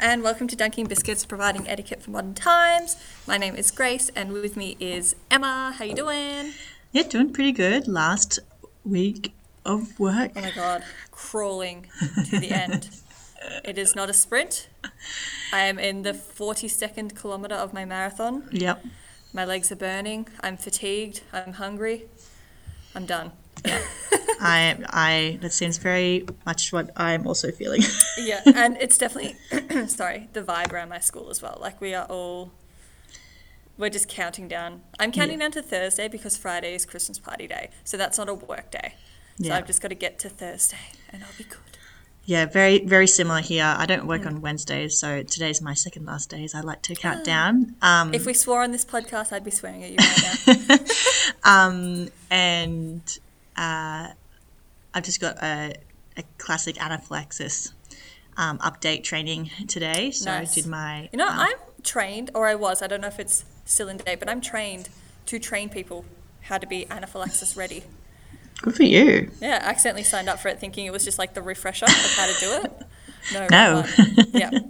and welcome to Dunking Biscuits, providing etiquette for modern times. My name is Grace, and with me is Emma. How you doing? Yeah, doing pretty good. Last week of work. Oh my god, crawling to the end. It is not a sprint. I am in the 42nd kilometer of my marathon. Yep. My legs are burning. I'm fatigued. I'm hungry. I'm done. I I that seems very much what I'm also feeling. Yeah, and it's definitely sorry the vibe around my school as well. Like we are all we're just counting down. I'm counting down to Thursday because Friday is Christmas party day, so that's not a work day. So Yeah. I've just got to get to Thursday, and I'll be good. yeah, very very similar here. I don't work on Wednesdays, so today's my second last day. as I like to count down. Um, If we swore on this podcast, I'd be swearing at you right now. um, and uh, I've just got a, a classic anaphylaxis um, update training today. So Nice. I did my You know, um, I'm trained, or I was. I don't know if it's still in date, but I'm trained to train people how to be anaphylaxis ready. good for you. Yeah, I accidentally signed up for it thinking it was just like the refresher of how to do it. No. No. Yeah.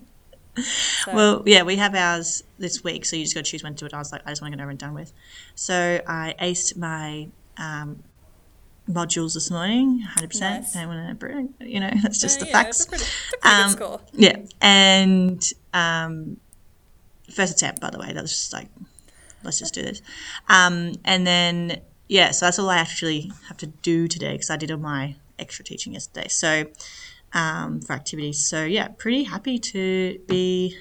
So, Well, yeah, we have ours this week, so you just got to choose when to do it. I was like, I just want to get over and done with. So I aced my um, modules this morning, 100%. Nice. Don't want to bring, you know, that's just uh, the yeah, facts. pretty, it's a pretty Um. Yeah, and um, first attempt, by the way. That was just like, let's just do this. Um, and then, yeah, so that's all I actually have to do today because I did all my extra teaching yesterday. So um, for activities. So yeah, pretty happy to be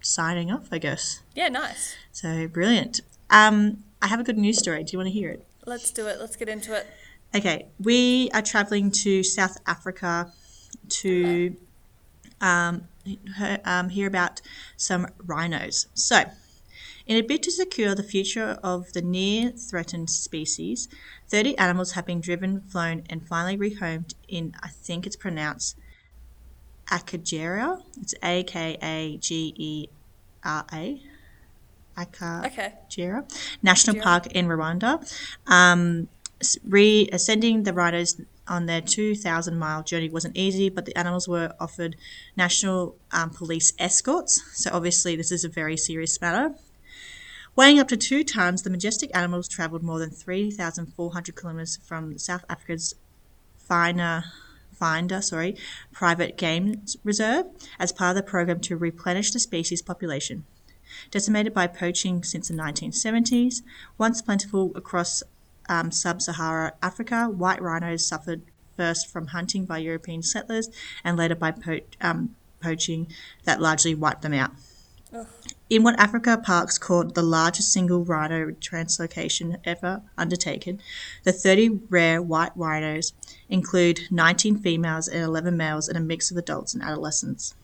signing off, I guess. Yeah, nice. So brilliant. Um, I have a good news story. Do you want to hear it? Let's do it. Let's get into it. Okay, we are traveling to South Africa to um, he- um, hear about some rhinos. So, in a bid to secure the future of the near threatened species, 30 animals have been driven, flown, and finally rehomed in, I think it's pronounced Akagera. It's A K A G E R A. Akagera. Okay. National. Park in Rwanda. Um, re ascending the riders on their 2,000 mile journey wasn't easy, but the animals were offered national um, police escorts. So, obviously, this is a very serious matter. Weighing up to two tons, the majestic animals travelled more than 3,400 kilometres from South Africa's Finer, Phinda sorry, private game reserve as part of the program to replenish the species population. Decimated by poaching since the 1970s, once plentiful across um, sub Sahara Africa, white rhinos suffered first from hunting by European settlers and later by po- um, poaching that largely wiped them out. Ugh. In what African Parks called the largest single rhino translocation ever undertaken, the 30 rare white rhinos include 19 females and 11 males and a mix of adults and adolescents.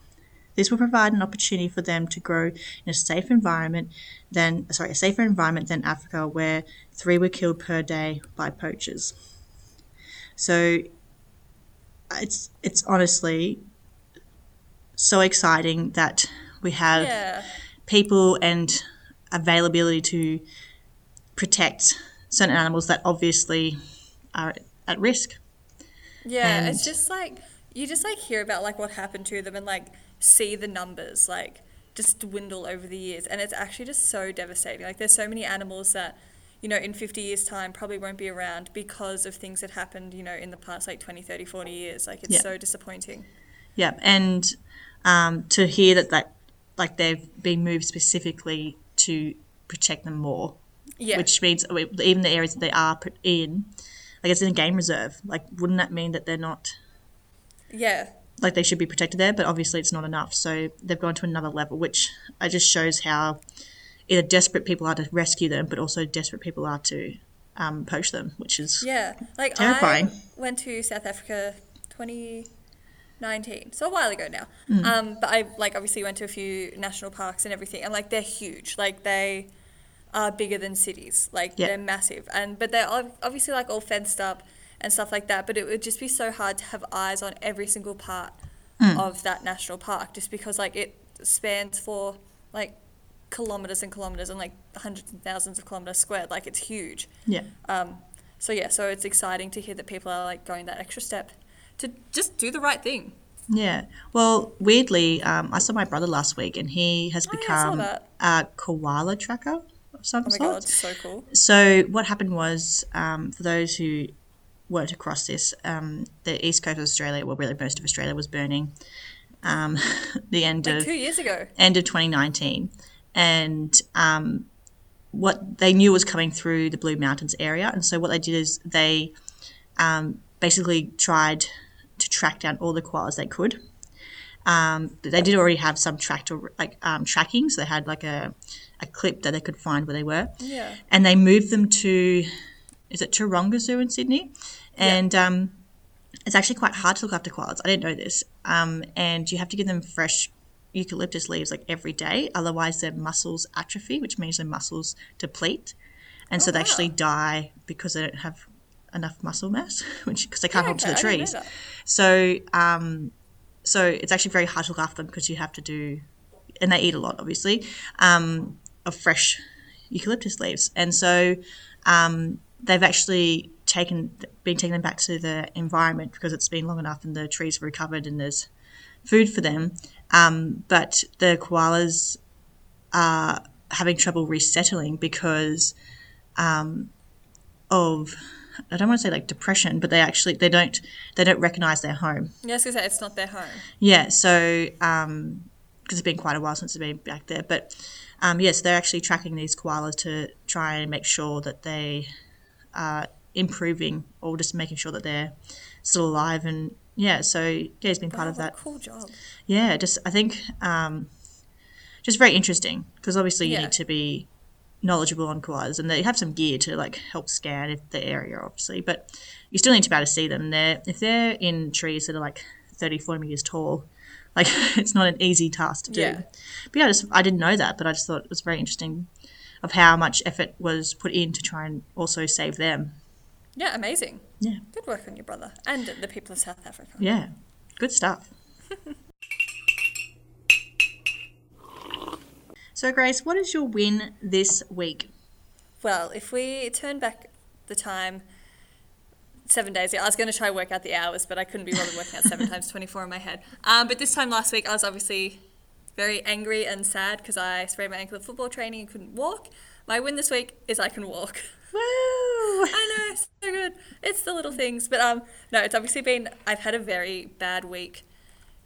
This will provide an opportunity for them to grow in a safe environment than sorry, a safer environment than Africa where three were killed per day by poachers. So it's it's honestly so exciting that we have Yeah. people and availability to protect certain animals that obviously are at risk. Yeah, And- it's just like you just like hear about like what happened to them and like see the numbers like just dwindle over the years and it's actually just so devastating. Like there's so many animals that you know in 50 years time probably won't be around because of things that happened, you know, in the past like 20, 30, 40 years. Like it's Yeah. so disappointing. Yeah, and um, to hear that that like they've been moved specifically to protect them more, Yeah. which means even the areas that they are put in, like it's in a game reserve. Like, wouldn't that mean that they're not yeah. Like they should be protected there? But obviously, it's not enough. So they've gone to another level, which it just shows how either desperate people are to rescue them, but also desperate people are to um, poach them, which is Yeah, like Terrifying. I went to South Africa 2019, so a while ago now. Mm. Um, but I like obviously went to a few national parks and everything, and like they're huge. Like they are bigger than cities. Like Yeah. they're massive, and but they're obviously like all fenced up and stuff like that. But it would just be so hard to have eyes on every single part Mm. of that national park, just because like it spans for like kilometers and kilometers and like hundreds and thousands of kilometers squared. Like it's huge. yeah, Um, so yeah, so it's exciting to hear that people are like going that extra step to just do the right thing. Yeah. Well, weirdly, um, I saw my brother last week, and he has Oh, yeah, become that. a koala tracker of some Oh my sort. god, so cool. So what happened was, um, for those who weren't across this, um, the east coast of Australia, well, really most of Australia was burning. Um, the end Like of two years ago. end of 2019, and um, what they knew was coming through the Blue Mountains area, and so what they did is they um, basically tried to track down all the koalas they could. Um, they did already have some tracked or like um, tracking, so they had like a, a clip that they could find where they were Yeah. and they moved them to is it Taronga Zoo in Sydney, and um, it's actually quite hard to look after koalas. I didn't know this, um, and you have to give them fresh eucalyptus leaves like every day, otherwise their muscles atrophy, which means their muscles deplete, and so Oh, they wow. actually die because they don't have enough muscle mass, which because they can't hold to the Okay, didn't know trees. So, um, so it's actually very hard to look after them because you have to do, and they eat a lot, obviously, um, of fresh eucalyptus leaves, and so um, they've actually taken been taking them back to the environment because it's been long enough and the trees have recovered and there's food for them. Um, but the koalas are having trouble resettling because um, of I don't want to say like depression, but they actually they don't they don't recognize their home. Yes, I was gonna say it's not their home. Yeah, so um, because it's been quite a while since they've been back there, but um, yes, they're actually tracking these koalas to try and make sure that they are improving or just making sure that they're still alive and yeah, so yeah, he's been part Wow, of that. cool job. Yeah, just I think um, just very interesting because obviously you Yeah. need to be knowledgeable on koalas and they have some gear to like help scan if the area obviously, but you still need to be able to see them. They're if they're in trees that are like 30, 40 meters tall, like it's not an easy task to do. Yeah. But yeah, I just I didn't know that, but I just thought it was very interesting of how much effort was put in to try and also save them. Yeah, amazing. Yeah. Good work on your brother and the people of South Africa. Yeah, good stuff. so, Grace, what is your win this week? Well, if we turn back the time seven days ago, I was going to try and work out the hours, but I couldn't be bothered working out seven times 24 in my head. Um, but this time last week, I was obviously very angry and sad because I sprained my ankle at football training and couldn't walk. My win this week is I can walk. Woo! I know, so good. It's the little things. But um, no, it's obviously been, I've had a very bad week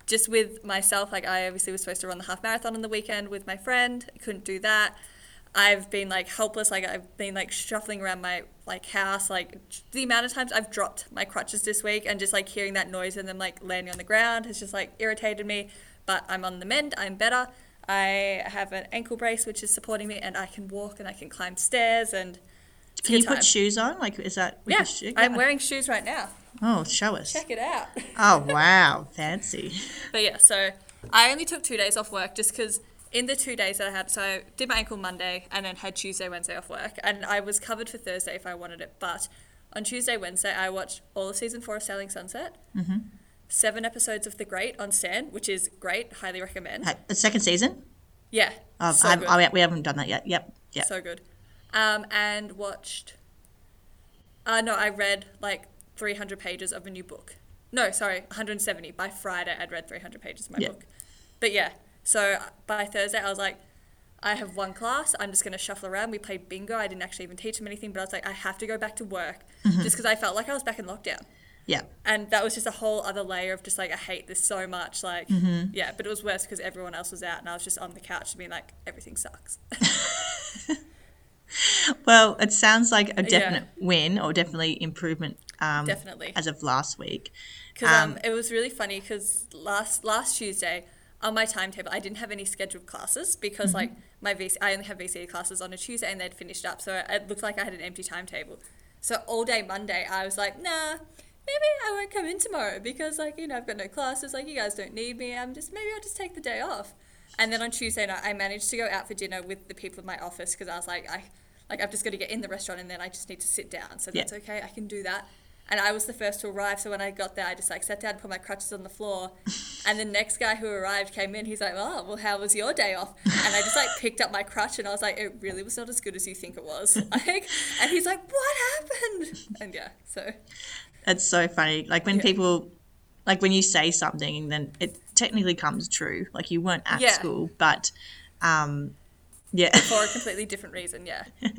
just with myself. Like, I obviously was supposed to run the half marathon on the weekend with my friend, I couldn't do that. I've been like helpless, like I've been like shuffling around my like house, like the amount of times I've dropped my crutches this week and just like hearing that noise and them like landing on the ground has just like irritated me. But I'm on the mend, I'm better. I have an ankle brace which is supporting me and I can walk and I can climb stairs and Can you put time. shoes on? Like, is that Yeah, shoe? I'm wearing shoes right now. Oh, show us. Check it out. Oh, wow, fancy. But yeah, so I only took two days off work just because in the two days that I had, so I did my ankle Monday and then had Tuesday, Wednesday off work, and I was covered for Thursday if I wanted it. But on Tuesday, Wednesday, I watched all of season four of Selling Sunset, mm-hmm. seven episodes of The Great on Stan, which is great, highly recommend. The second season? Yeah, Oh, so I, oh, we haven't done that yet. Yep, yep. so good. Um, and watched. Uh, no, I read like 300 pages of a new book. No, sorry, 170. By Friday, I'd read 300 pages of my Yeah. book. But yeah, so by Thursday, I was like, I have one class. I'm just going to shuffle around. We played bingo. I didn't actually even teach them anything, but I was like, I have to go back to work just because I felt like I was back in lockdown. Yeah. And that was just a whole other layer of just like, I hate this so much. Like, yeah, but it was worse because everyone else was out and I was just on the couch being like, everything sucks. Well, it sounds like a definite win or definitely improvement um, Definitely. as of last week. Because um, it was really funny because last last Tuesday on my timetable I didn't have any scheduled classes because like my VC, I only have VCE classes on a Tuesday and they'd finished up so it looked like I had an empty timetable. So all day Monday I was like, nah, maybe I won't come in tomorrow because like you know I've got no classes. Like you guys don't need me. I'm just maybe I'll just take the day off. And then on Tuesday night I managed to go out for dinner with the people in my office because I was like I like I've just got to get in the restaurant and then I just need to sit down. So Yeah. that's okay. I can do that. And I was the first to arrive, so when I got there, I just like sat down, put my crutches on the floor, and the next guy who arrived came in. He's like, "Oh, well, how was your day off?" And I just like picked up my crutch, and I was like, "It really was not as good as you think it was." Like, and he's like, "What happened?" And yeah, so It's so funny. Like when Yeah. people like when you say something, then it technically comes true. Like you weren't at Yeah. school, but um, yeah. For a completely different reason, yeah.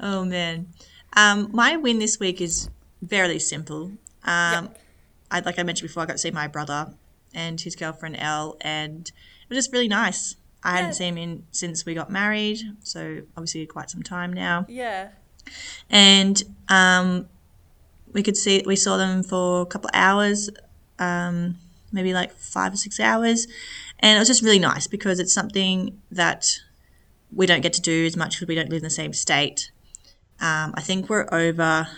Oh man, um, my win this week is very simple. Um, Yep. I like I mentioned before, I got to see my brother and his girlfriend Elle, and it was just really nice. I Yeah. hadn't seen him in, since we got married, so obviously quite some time now. Yeah. And um, we could see we saw them for a couple of hours, um, maybe like five or six hours, and it was just really nice because it's something that we don't get to do as much because we don't live in the same state. Um, I think we're over.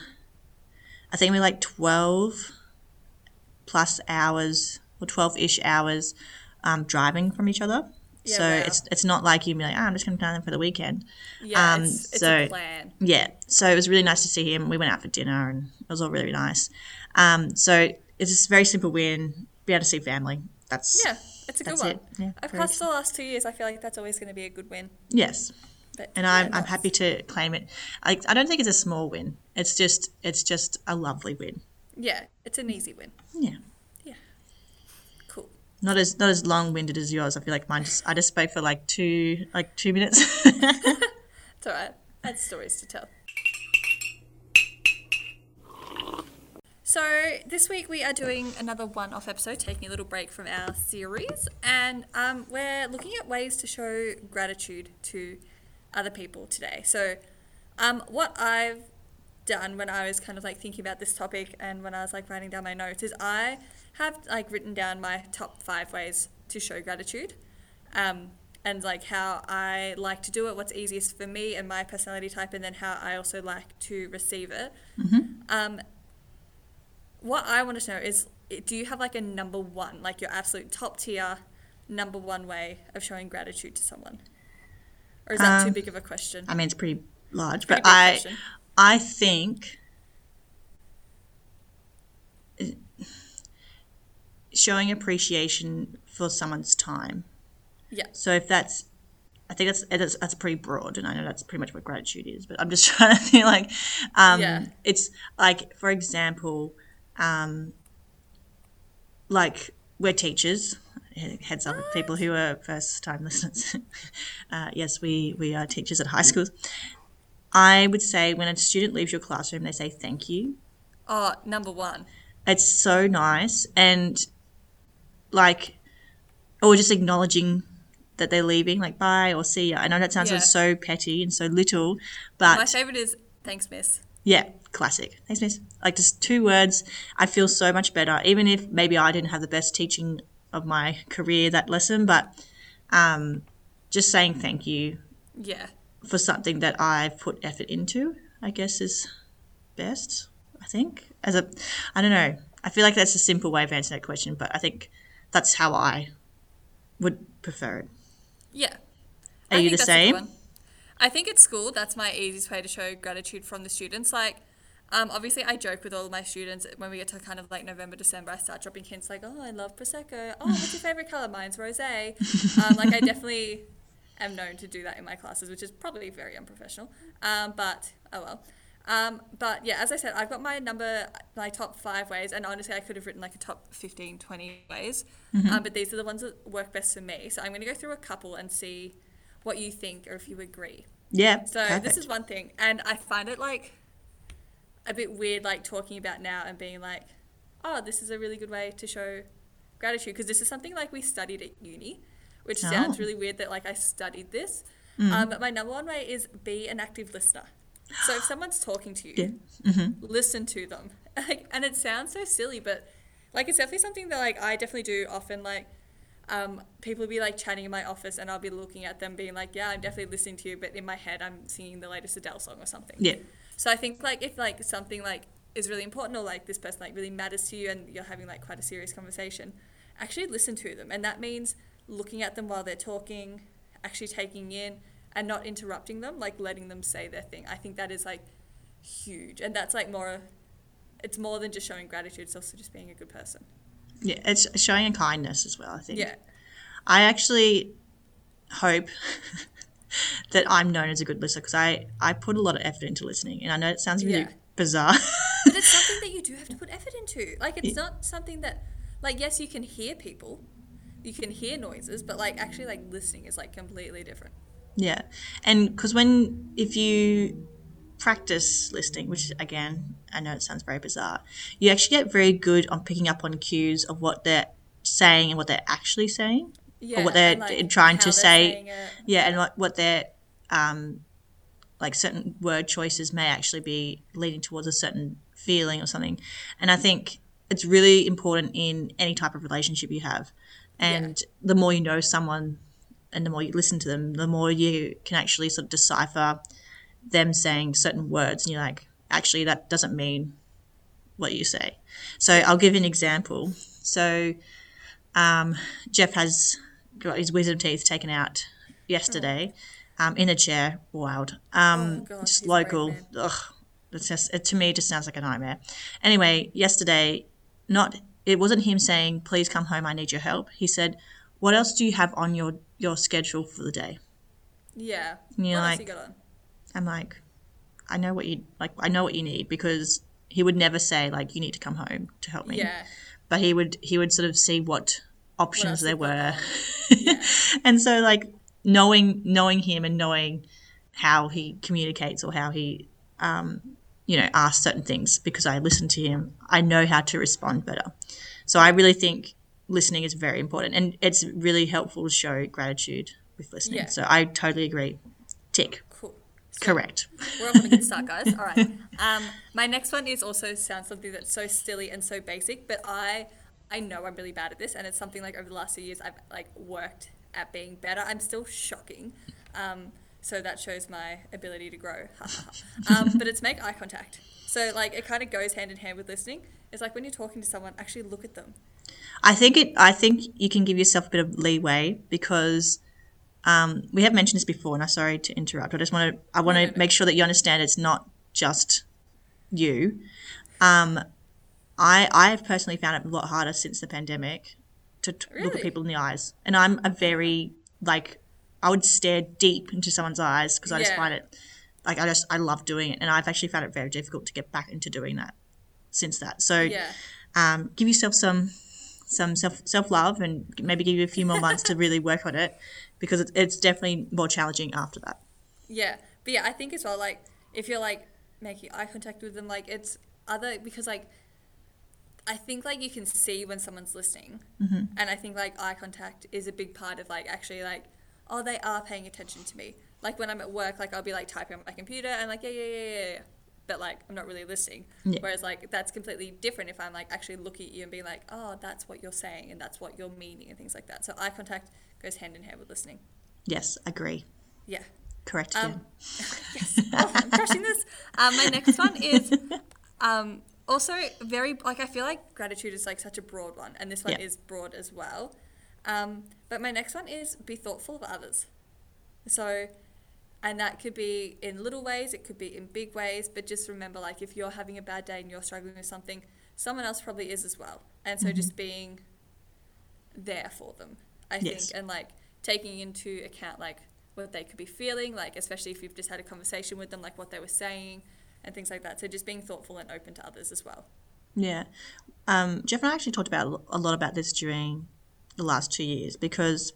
I think we're like twelve plus hours or twelve ish hours um, driving from each other. Yeah, so wow. it's it's not like you'd be like, oh, I'm just going to plan them for the weekend. Yeah, Um, it's, it's so- a plan. Yeah, so it was really nice to see him. We went out for dinner and it was all really nice. Um, so it's just a very simple win. Be able to see family. That's Yeah, it's a good That's one. Yeah, I've passed the last two years. I feel like that's always going to be a good win. yes, But and I'm I'm happy to claim it. I, I don't think it's a small win. It's just it's just a lovely win. Yeah, it's an easy win. Yeah. Yeah, Cool. not as not as long winded as yours. I feel like mine just I just spoke for like two like two minutes. It's all right. I had stories to tell. So this week we are doing another one-off episode, taking a little break from our series, and um, we're looking at ways to show gratitude to other people today. So, um, what I've done when I was kind of like thinking about this topic and when I was like writing down my notes is I have like written down my top five ways to show gratitude. Um, and like how I like to do it, what's easiest for me and my personality type, and then how I also like to receive it. Um, what I want to know is do you have like a number one, like your absolute top tier number one way of showing gratitude to someone? Or is that too Um, big of a question? I mean, it's pretty large, Pretty but I question. I think showing appreciation for someone's time. Yeah. So if that's, I think that's that's, that's pretty broad, and I know that's pretty much what gratitude is. But I'm just trying to think like, um, Yeah. it's like for example, um, like we're teachers. Heads up, people who are first time listeners. uh, yes, we we are teachers at high schools. I would say when a student leaves your classroom, they say thank you. Oh, number one. It's so nice and like, or just acknowledging that they're leaving, like bye or see ya. I know that sounds Yeah. so petty and so little, but. My favorite is thanks, miss. yeah, classic. Thanks, miss. Like just two words, I feel so much better. Even if maybe I didn't have the best teaching of my career that lesson, but um, just saying thank you Yeah. for something that I've put effort into, I guess is best. I think as a, I don't know. I feel like that's a simple way of answering that question, but I think that's how I would prefer it. Yeah. Are I you the that's a good same? I think at school, that's my easiest way to show gratitude from the students. Like, um, obviously, I joke with all of my students when we get to kind of like November, December. I start dropping hints like, "Oh, I love prosecco. Oh, what's your favorite color? Mine's rosé." Um, like, I definitely am known to do that in my classes, which is probably very unprofessional. Um, but oh well. Um, but yeah, as I said, I've got my number, my top five ways, and honestly, I could have written like a top 15, 20 ways. Um, but these are the ones that work best for me. So I'm going to go through a couple and see what you think or if you agree. Yeah. So perfect. this is one thing, and I find it like a bit weird, like talking about now and being like, "Oh, this is a really good way to show gratitude," because this is something like we studied at uni, which sounds Oh. really weird that like I studied this. Mm. Um, but my number one way is be an active listener. So if someone's talking to you, Yeah. Mm-hmm. listen to them. Like, and it sounds so silly, but like it's definitely something that like I definitely do often. Like, um, people will be like chatting in my office, and I'll be looking at them, being like, "Yeah, I'm definitely listening to you," but in my head, I'm singing the latest Adele song or something. Yeah. So I think like if like something like is really important or like this person like really matters to you, and you're having like quite a serious conversation, actually listen to them, and that means looking at them while they're talking, actually taking in, and not interrupting them, like letting them say their thing. I think that is like huge, and that's like more. It's more than just showing gratitude. It's also just being a good person. Yeah, it's showing a kindness as well. I think. Yeah. I actually hope that I'm known as a good listener because I, I put a lot of effort into listening, and I know it sounds really Yeah. bizarre, but it's something that you do have to put effort into. Like it's not something that, like yes, you can hear people, you can hear noises, but like actually like listening is like completely different. Yeah, and because when if you practice listening, which again I know it sounds very bizarre, you actually get very good on picking up on cues of what they're saying and what they're actually saying, Yeah, or what they're like, trying to say. Yeah, and what what their um, like certain word choices may actually be leading towards a certain feeling or something. And I think it's really important in any type of relationship you have. And the more you know someone and the more you listen to them, the more you can actually sort of decipher them saying certain words. And you're like, actually, that doesn't mean what you say. So I'll give an example. So um, Jeff has got his wisdom teeth taken out yesterday um, in a chair. Wild. Um, Oh, just brave local. Ugh, it's just, it, to me, it just sounds like a nightmare. Anyway, yesterday, not it wasn't him saying, "Please come home. I need your help." He said, "What else do you have on your your schedule for the day?" Yeah. And you're what else like- you got on? I'm like, I know what you like. I know what you need because he would never say like, "You need to come home to help me." Yeah. But he would he would sort of see what options there were. Yeah. and so like knowing knowing him and knowing how he communicates or how he um, you know asks certain things because I listen to him, I know how to respond better. So I really think listening is very important, and it's really helpful to show gratitude with listening. Yeah. So I totally agree. Tick. Cool. So Correct. We're off on a good start, guys. All right. Um, my next one is also sounds something that's so silly and so basic, but I I know I'm really bad at this, and it's something like over the last few years I've like worked at being better. I'm still shocking, um, so that shows my ability to grow. Um, but it's make eye contact. So like it kind of goes hand in hand with listening. It's like when you're talking to someone, actually look at them. I think it. I think you can give yourself a bit of leeway because um, we have mentioned this before, and I'm sorry to interrupt. I just want to. I want No, to no, no. make sure that you understand it's not just you. Um, I I have personally found it a lot harder since the pandemic to t- look at people in the eyes, and I'm a very like I would stare deep into someone's eyes because I just find it like I just I love doing it, and I've actually found it very difficult to get back into doing that since that. So Yeah. um, give yourself some some self self love and maybe give you a few more months to really work on it because it's, it's definitely more challenging after that. Yeah, but yeah, I think as well, like if you're like making eye contact with them, like it's other because like I think like you can see when someone's listening, Mm-hmm. and I think like eye contact is a big part of like actually like oh they are paying attention to me. Like when I'm at work, like I'll be like typing on my computer and like yeah yeah yeah yeah, yeah. but like I'm not really listening. Yeah. Whereas like that's completely different if I'm like actually looking at you and being like oh that's what you're saying and that's what you're meaning and things like that. So eye contact goes hand in hand with listening. Yes, agree. Yeah. Correct. Um, yes. Oh, I'm crushing this. Um, my next one is um, also very like I feel like gratitude is like such a broad one, and this one Yeah. is broad as well. Um, but my next one is be thoughtful of others. So, and that could be in little ways, it could be in big ways, but just remember like if you're having a bad day and you're struggling with something, someone else probably is as well. And so just being there for them, I Yes. think, and like taking into account like what they could be feeling, like especially if you've just had a conversation with them, like what they were saying and things like that. So just being thoughtful and open to others as well. Yeah. Um, Jeff and I actually talked about a lot about this during the last two years because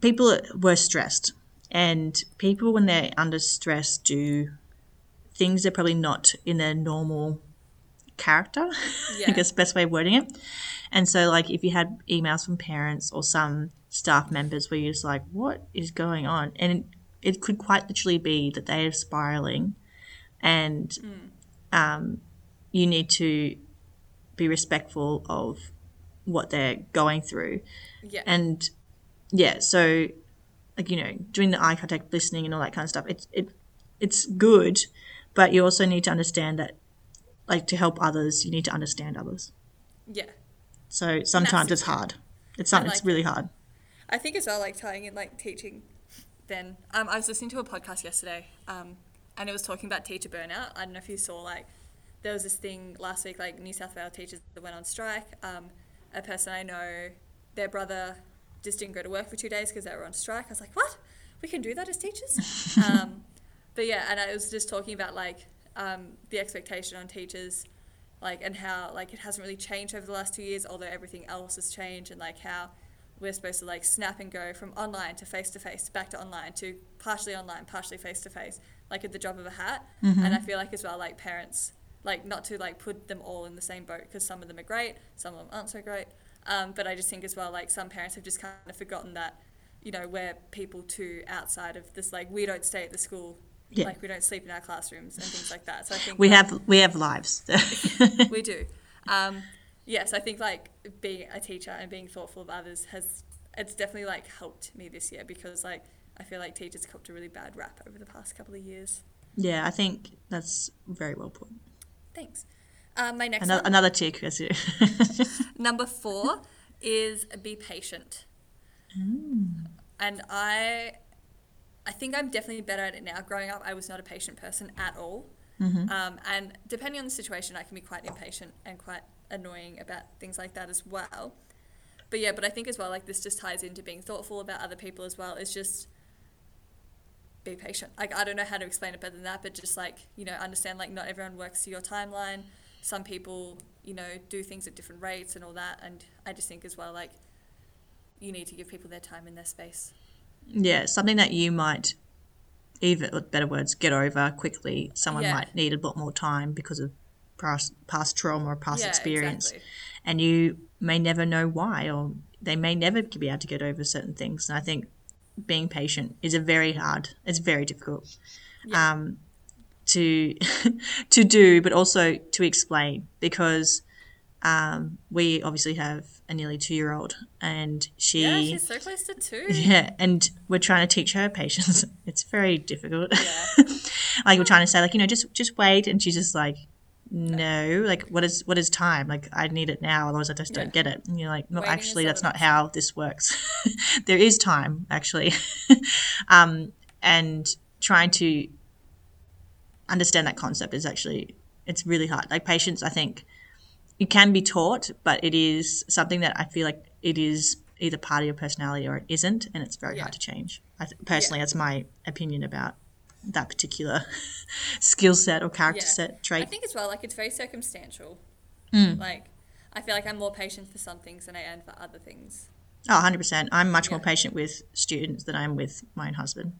people were stressed, and people when they're under stress do things they're probably not in their normal character. I Yeah. guess best way of wording it. And so, like, if you had emails from parents or some staff members where you're just like, what is going on? And it could quite literally be that they are spiraling and um, you need to be respectful of what they're going through. Yeah. And yeah, so like you know, doing the eye contact, listening, and all that kind of stuff. It's it it's good, but you also need to understand that, like, to help others, you need to understand others. yeah. So sometimes it's hard. It's something. it's really hard. I think as well, like tying in like teaching. Then um, I was listening to a podcast yesterday, um, and it was talking about teacher burnout. I don't know if you saw like there was this thing last week, like New South Wales teachers that went on strike. Um, a person I know, their brother just didn't go to work for two days because they were on strike. I was like, what? We can do that as teachers? um, but yeah, and I was just talking about like um, the expectation on teachers, like, and how like it hasn't really changed over the last two years, although everything else has changed, and like how we're supposed to like snap and go from online to face to face, back to online to partially online, partially face to face, like at the drop of a hat. And I feel like as well, like parents, like not to like put them all in the same boat because some of them are great, some of them aren't so great. Um, but I just think as well, like some parents have just kind of forgotten that, you know, we're people too outside of this. Like we don't stay at the school, Yeah. like we don't sleep in our classrooms and things like that. So I think We like, have we have lives. we do. Um, yes, I think like being a teacher and being thoughtful of others has it's definitely like helped me this year because like I feel like teachers copped a really bad rap over the past couple of years. yeah, I think that's very well put. Thanks. Um, my next Another, one, another tick. That's number four, is be patient. And I, I think I'm definitely better at it now. Growing up, I was not a patient person at all. Um, and depending on the situation, I can be quite impatient and quite annoying about things like that as well. But yeah, but I think as well, like this just ties into being thoughtful about other people as well. Is just be patient. Like I don't know how to explain it better than that, but just like you know, understand like not everyone works to your timeline. Some people, you know, do things at different rates and all that. And I just think as well, like you need to give people their time and their space. yeah, something that you might, even better words, get over quickly. Someone Yeah. might need a lot more time because of past, past trauma or past yeah, experience, exactly. and you may never know why, or they may never be able to get over certain things. And I think being patient is a very hard. It's very difficult. Yeah. Um, to to do, but also to explain because um, we obviously have a nearly two year old, and she Yeah, she's so close to two. yeah, and we're trying to teach her patience. It's very difficult. Yeah. like we're trying to say, like you know, just just wait, and she's just like, no, like what is what is time? Like I need it now, otherwise I just Yeah. don't get it. And you're like, no, Waiting actually, that's not how this works. there is time actually, um, and trying to understand that concept is actually it's really hard. Like patience, I think it can be taught, but it is something that I feel like it is either part of your personality or it isn't, and it's very Yeah. hard to change. I th- personally, that's my opinion about that particular skill set or character Yeah. set trait. I think as well, like it's very circumstantial. Mm. Like, I feel like I'm more patient for some things than I am for other things. Oh, 100%. I'm much more patient with students than I am with my own husband.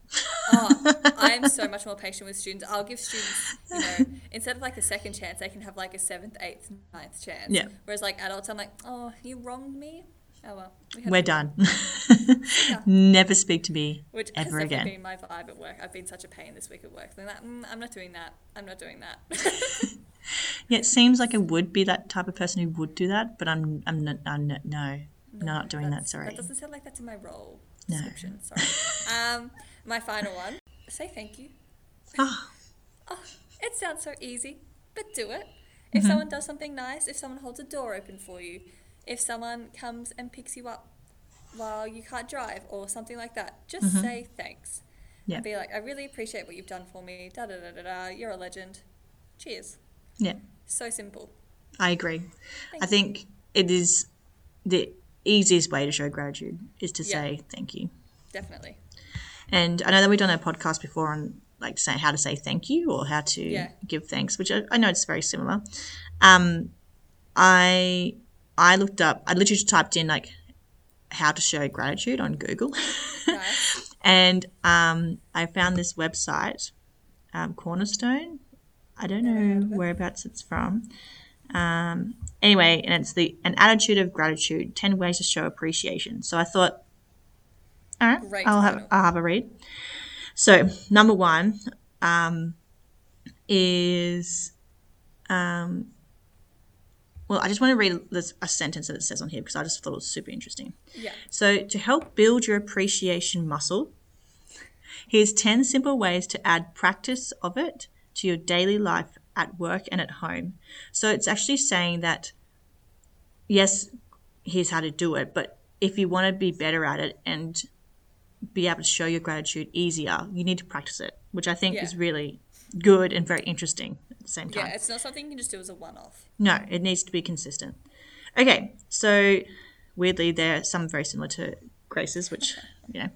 Oh, I'm so much more patient with students. I'll give students, you know, instead of like a second chance, they can have like a seventh, eighth, ninth chance. Yeah. Whereas like adults, I'm like, oh, you wronged me. Oh well. we we're done. Yeah. Never speak to me Which has ever again. been my vibe at work. I've been such a pain this week at work. They're like, mm, I'm not doing that. I'm not doing that. Yeah, it seems like I would be that type of person who would do that, but I'm, I'm not, I'm not no, no, not doing that. Sorry. That doesn't sound like that's in my role No. description. Sorry. um, my final one. Say thank you. Oh, Oh, it sounds so easy, but do it. If Mm-hmm. someone does something nice, if someone holds a door open for you, if someone comes and picks you up while you can't drive or something like that, just say thanks. Mm-hmm. Yeah. And be like, I really appreciate what you've done for me. Da da da da da. You're a legend. Cheers. yeah, So simple. I agree. I Thank think it is the easiest way to show gratitude is to Yeah. say thank you. Definitely. And I know that we've done a podcast before on like say how to say thank you or how to Yeah. give thanks, which I, I know it's very similar. Um, I I looked up. I literally just typed in like how to show gratitude on Google, Nice. and um, I found this website, um, Cornerstone. I don't know whereabouts it's from. Um, anyway, and it's the an attitude of gratitude, ten ways to show appreciation. So I thought, all right, Great I'll have. I'll have a read. So number one um, is, um, well, I just want to read this, a sentence that it says on here because I just thought it was super interesting. Yeah. So, to help build your appreciation muscle, here's 10 simple ways to add practice of it to your daily life at work and at home. So, it's actually saying that, yes, here's how to do it, but if you want to be better at it and be able to show your gratitude easier, you need to practice it, which I think Yeah. is really good and very interesting the same time. Yeah, it's not something you can just do as a one off. No, it needs to be consistent. Okay, so weirdly, there are some very similar to Grace's, which, you know.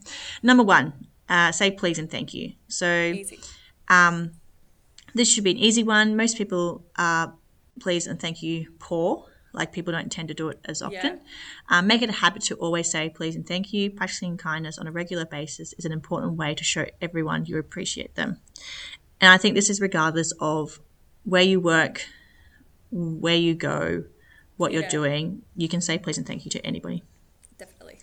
Number one, uh, say please and thank you. So Easy. This should be an easy one. Most people are please and thank you poor. Like people don't tend to do it as often. Um, make it a habit to always say please and thank you. Practicing kindness on a regular basis is an important way to show everyone you appreciate them. And I think this is regardless of where you work, where you go, what you're Yeah. doing. You can say please and thank you to anybody. Definitely.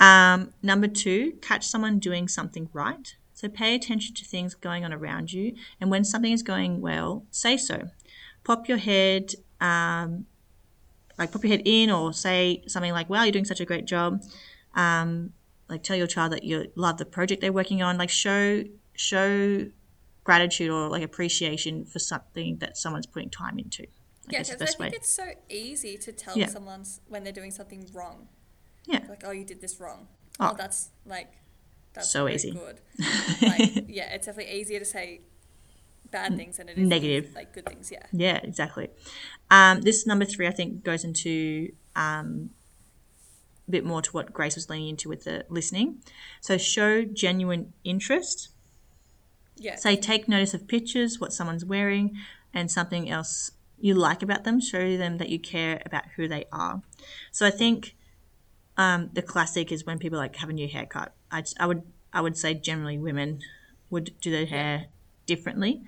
Um, number two, catch someone doing something right. So pay attention to things going on around you, and when something is going well, say so. Pop your head, um, like pop your head in, or say something like, "Wow, you're doing such a great job." Um, like tell your child that you love the project they're working on. Like show show gratitude or like appreciation for something that someone's putting time into. I Yeah, because I think way. it's so easy to tell Yeah. someone when they're doing something wrong. Yeah. Like, oh, you did this wrong. Oh. Oh, that's like, that's So easy. good. like, yeah, it's definitely easier to say bad things than it is Negative. like good things. Yeah. Yeah, exactly. Um, this number three, I think, goes into um, a bit more to what Grace was leaning into with the listening. So, show genuine interest. Yeah. Say, take notice of pictures, what someone's wearing, and something else you like about them. Show them that you care about who they are. So, I think um, the classic is when people like have a new haircut. I, I would I would say generally women would do their hair differently.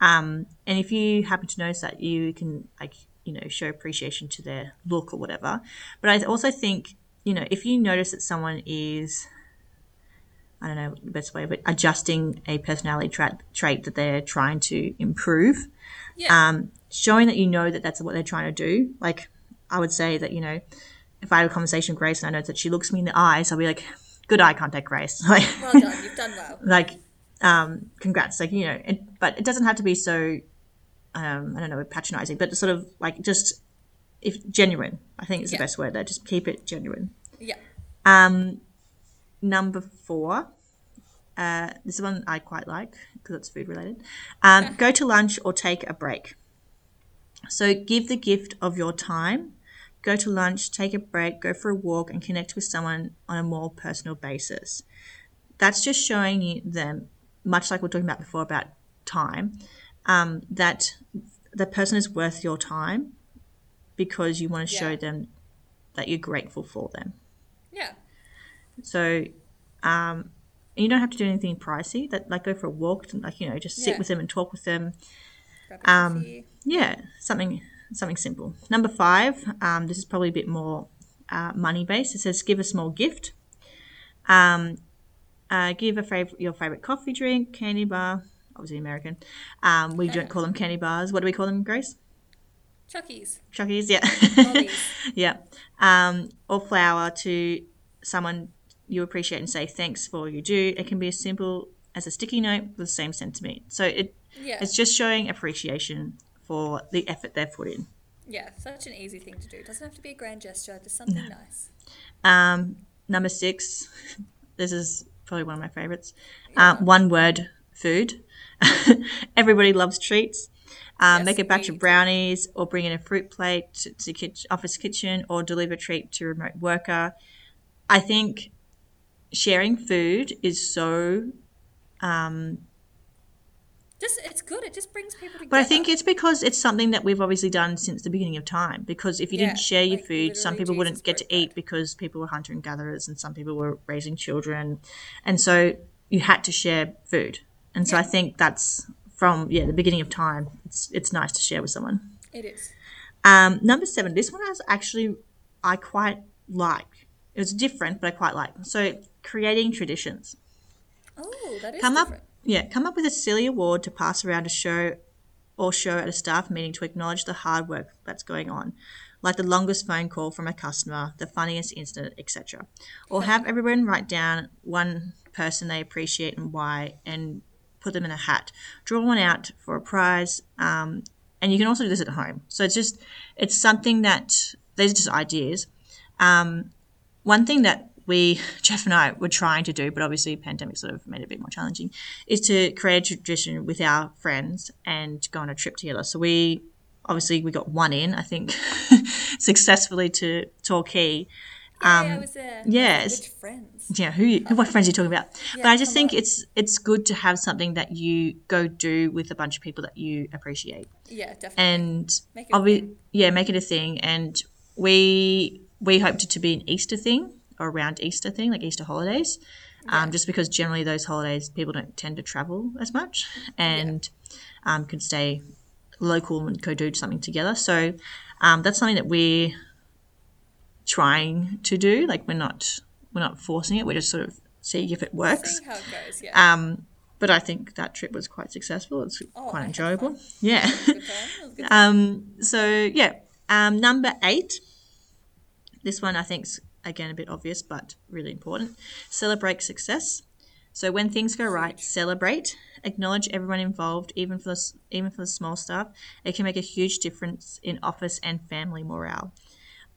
Um, and if you happen to notice that, you can like you know show appreciation to their look or whatever. But I also think you know if you notice that someone is I don't know the best way, but adjusting a personality trait trait that they're trying to improve, yeah. um, showing that you know that that's what they're trying to do. Like I would say that you know if I have a conversation with Grace and I know that she looks me in the eyes, I'll be like, "Good eye contact, Grace." Like, well done. You've done well. like um, congrats like you know it, but it doesn't have to be so um, i don't know patronizing but sort of like just if genuine i think is the best word there just keep it genuine Yeah. um, number four uh, this one i quite like because it's food related. Um, go to lunch or take a break. So give the gift of your time. Go to lunch take a break go for a walk and connect with someone on a more personal basis. That's just showing you them much like we are talking about before about time um, that the person is worth your time because you want to show them that you're grateful for them. Yeah. So um, you don't have to do anything pricey that like go for a walk and like you know just sit Yeah. with them and talk with them Um, yeah, something something simple. Number five, um, this is probably a bit more uh, money based. It says give a small gift. Um, uh, give a fav- your favorite coffee drink, candy bar. Obviously American. Um, we don't call them candy bars. What do we call them, Grace? Chuckies. Chuckies, yeah. Yeah. Um, or flower to someone you appreciate and say thanks for all you do. It can be as simple as a sticky note with the same sentiment. So it Yeah. it's just showing appreciation for the effort they've put in. yeah. Such an easy thing to do. It doesn't have to be a grand gesture. Just something nice. Um, number six, this is probably one of my favorites. Uh, one word food. Everybody loves treats. Um, Yes, make a batch of brownies or bring in a fruit plate to, to kitch, office kitchen or deliver a treat to a remote worker. I think sharing food is so Just it's good. It just brings people together. But I think it's because it's something that we've obviously done since the beginning of time. Because if you Yeah, didn't share your like food, some people wouldn't get to eat because people were hunter and gatherers and some people were raising children. And so you had to share food. And so I think that's from yeah, the beginning of time. It's it's nice to share with someone. it is. Um, number seven, this one is actually I quite like. It was different, but I quite like. So creating traditions. Oh, that is come different. up yeah come up with a silly award to pass around a show or show at a staff meeting to acknowledge the hard work that's going on like the longest phone call from a customer the funniest incident etc or have everyone write down one person they appreciate and why and put them in a hat. Draw one out for a prize um, and you can also do this at home. So it's just it's something that these are just ideas. Um, one thing that we Jeff and I were trying to do, but obviously pandemic sort of made it a bit more challenging, is to create a tradition with our friends and go on a trip together. So we obviously we got one in, I think, successfully to Torquay. Um, there. I was yes. Which friends? yeah, who, you, what friends are you talking about? but I just think on. it's it's good to have something that you go do with a bunch of people that you appreciate, Yeah, definitely. and Make it a obvi- yeah, make it a thing. And we we hoped it to be an Easter thing or around Easter thing, like Easter holidays, um, just because generally those holidays people don't tend to travel as much and um, can stay local and go do something together. So um, that's something that we're trying to do. Like we're not we're not forcing it. We're just sort of seeing if it works. Seeing how it goes. Yeah. Um, but I think that trip was quite successful. It's Oh, quite enjoyable. Yeah. Good time. It was um, so yeah. Um, number eight. This one I think is again a bit obvious, but really important. Celebrate success. So when things go right, celebrate. Acknowledge everyone involved, even for the even for the small stuff. It can make a huge difference in office and family morale.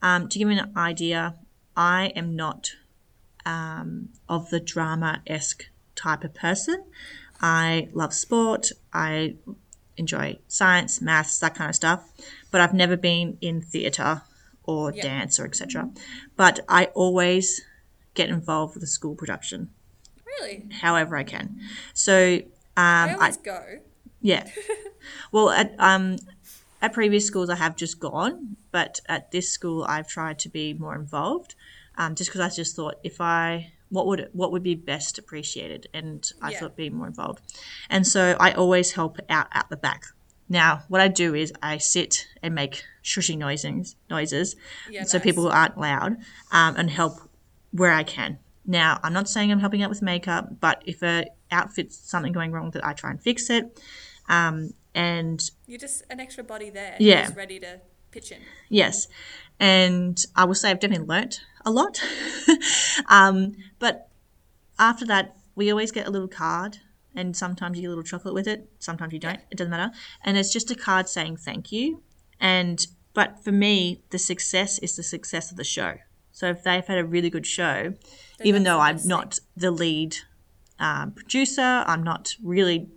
Um, to give you an idea, I am not um, of the drama esque type of person. I love sport. I enjoy science, maths, that kind of stuff. But I've never been in theatre or Yeah. dance or etc. But I always get involved with the school production, really. however I can. So I um, I, always go. yeah. Well, at um, at previous schools I have just gone, but at this school I've tried to be more involved, um, just because I just thought if I what would what would be best appreciated, and I Yeah. thought being more involved, and so I always help out at the back. Now, what I do is I sit and make shushing noises, noises, Yeah, so nice. people aren't loud, um, and help where I can. Now, I'm not saying I'm helping out with makeup, but if a outfit's something going wrong, that I try and fix it. Um, and You're just an extra body there. Yeah. Ready to pitch in. yes, and I will say I've definitely learnt a lot. um, but after that, we always get a little card, and sometimes you get a little chocolate with it. Sometimes you don't. It doesn't matter. And it's just a card saying thank you. And but for me, the success is the success of the show. So if they've had a really good show, even though I'm not the lead um, producer, I'm not really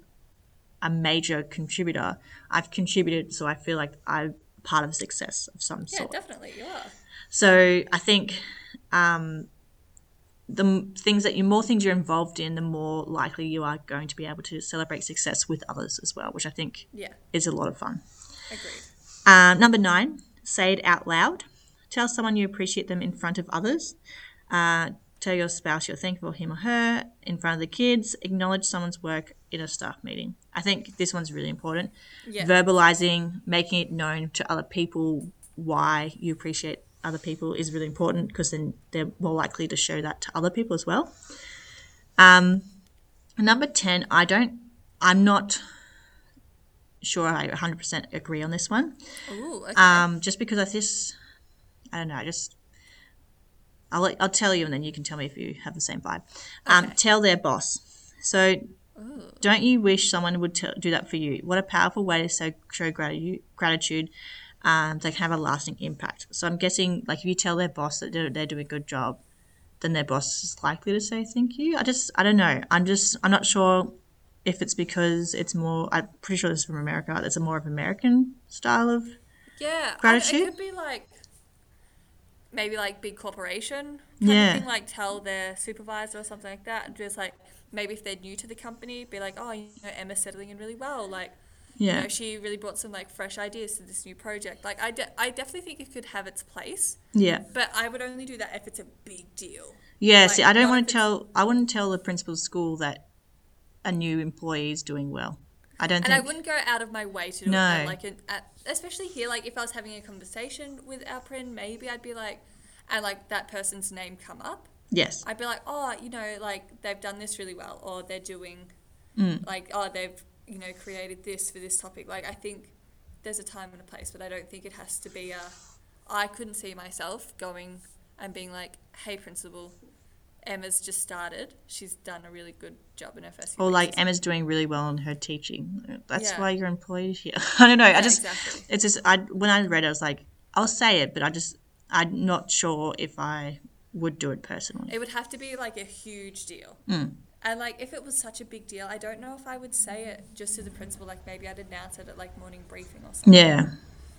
a major contributor. I've contributed, so I feel like I'm part of a success of some Yeah, sort. Yeah, definitely. You are. So I think um, the things that you more things you're involved in, the more likely you are going to be able to celebrate success with others as well, which I think Yeah. is a lot of fun. Agreed. Um, number nine, say it out loud. Tell someone you appreciate them in front of others. Uh, tell your spouse you're thankful for him or her in front of the kids. Acknowledge someone's work in a staff meeting. I think this one's really important. Yeah. Verbalizing, making it known to other people why you appreciate other people is really important because then they're more likely to show that to other people as well. Um, number 10, I don't, I'm not sure I 100% agree on this one. Ooh, okay. Um, just because I just, I don't know, I just, I'll, let- I'll tell you and then you can tell me if you have the same vibe. Um, Okay. Tell their boss. So, don't you wish someone would tell do that for you? What a powerful way to show, show gratitude, gratitude um, that can have a lasting impact. So, I'm guessing, like, if you tell their boss that they're, they're doing a good job, then their boss is likely to say thank you. I just, I don't know. I'm just, I'm not sure if it's because it's more, I'm pretty sure this is from America. It's a more of American style of yeah. I- gratitude? it could be like maybe like big corporation Yeah. thing, like tell their supervisor or something like that. And just like maybe if they're new to the company, be like, oh, you know, Emma's settling in really well. Like, Yeah. you know, she really brought some like fresh ideas to this new project. Like, I, de- I definitely think it could have its place, Yeah. but I would only do that if it's a big deal. Yeah. Like, see, I don't want to tell. I wouldn't tell the principal of school that a new employee is doing well. I don't And I wouldn't go out of my way to do No. it. Like, an, at, especially here, like if I was having a conversation with our prin, maybe I'd be like, and like that person's name come up, yes. I'd be like, oh, you know, like they've done this really well, or they're doing, Mm. like, oh, they've, you know, created this for this topic. Like, I think there's a time and a place, but I don't think it has to be a. I couldn't see myself going and being like, hey, principal, Emma's just started. She's done a really good job in her first. Or like. Emma's doing really well in her teaching. That's Yeah. why you're employed here. I don't know. I just. exactly. It's just. I when I read, it, I was like, I'll say it, but I just. I'm not sure if I would do it personally. It would have to be like a huge deal. Mm. And like if it was such a big deal, I don't know if I would say it just to the principal. Like maybe I'd announce it at like morning briefing or something. Yeah.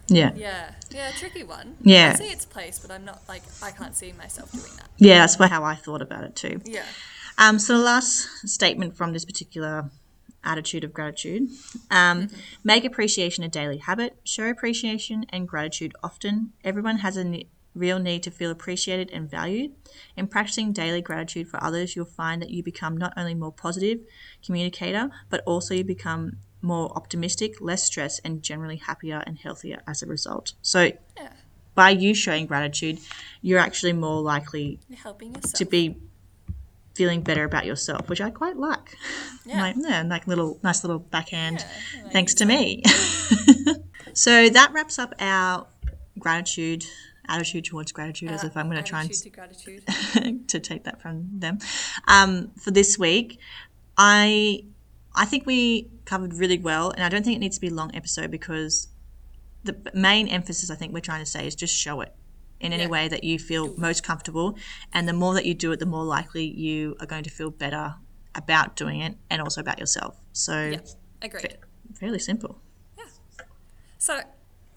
Yeah. Yeah, yeah, tricky one. Yeah. I see its place, but I'm not like I can't see myself doing that. Yeah, that's how I thought about it too. Yeah. Um, so the last statement from this particular attitude of gratitude um, make appreciation a daily habit show appreciation and gratitude often everyone has a real need to feel appreciated and valued in practicing daily gratitude for others you'll find that you become not only more positive communicator but also you become more optimistic less stressed and generally happier and healthier as a result so Yeah. by you showing gratitude you're actually more likely You're helping yourself. to be feeling better about yourself, which I quite like. Yeah. Like, yeah, like little nice little backhand Yeah, thanks to me. so that wraps up our gratitude attitude towards gratitude as Uh, if I'm going to try and to gratitude. to take that from them. Um, for this week, I I think we covered really well, and I don't think it needs to be a long episode because the main emphasis I think we're trying to say is just show it in any Yeah. way that you feel most comfortable, and the more that you do it, the more likely you are going to feel better about doing it, and also about yourself. So yeah, agreed. fairly simple. Yeah. So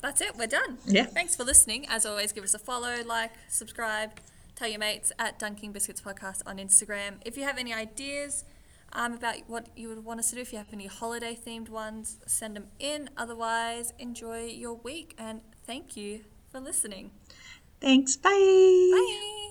that's it. We're done. Yeah. Thanks for listening. As always, give us a follow, like, subscribe, tell your mates at Dunking Biscuits Podcast on Instagram. If you have any ideas um, about what you would want us to do, if you have any holiday themed ones, send them in. Otherwise, enjoy your week and thank you for listening. Thanks. Bye. Bye.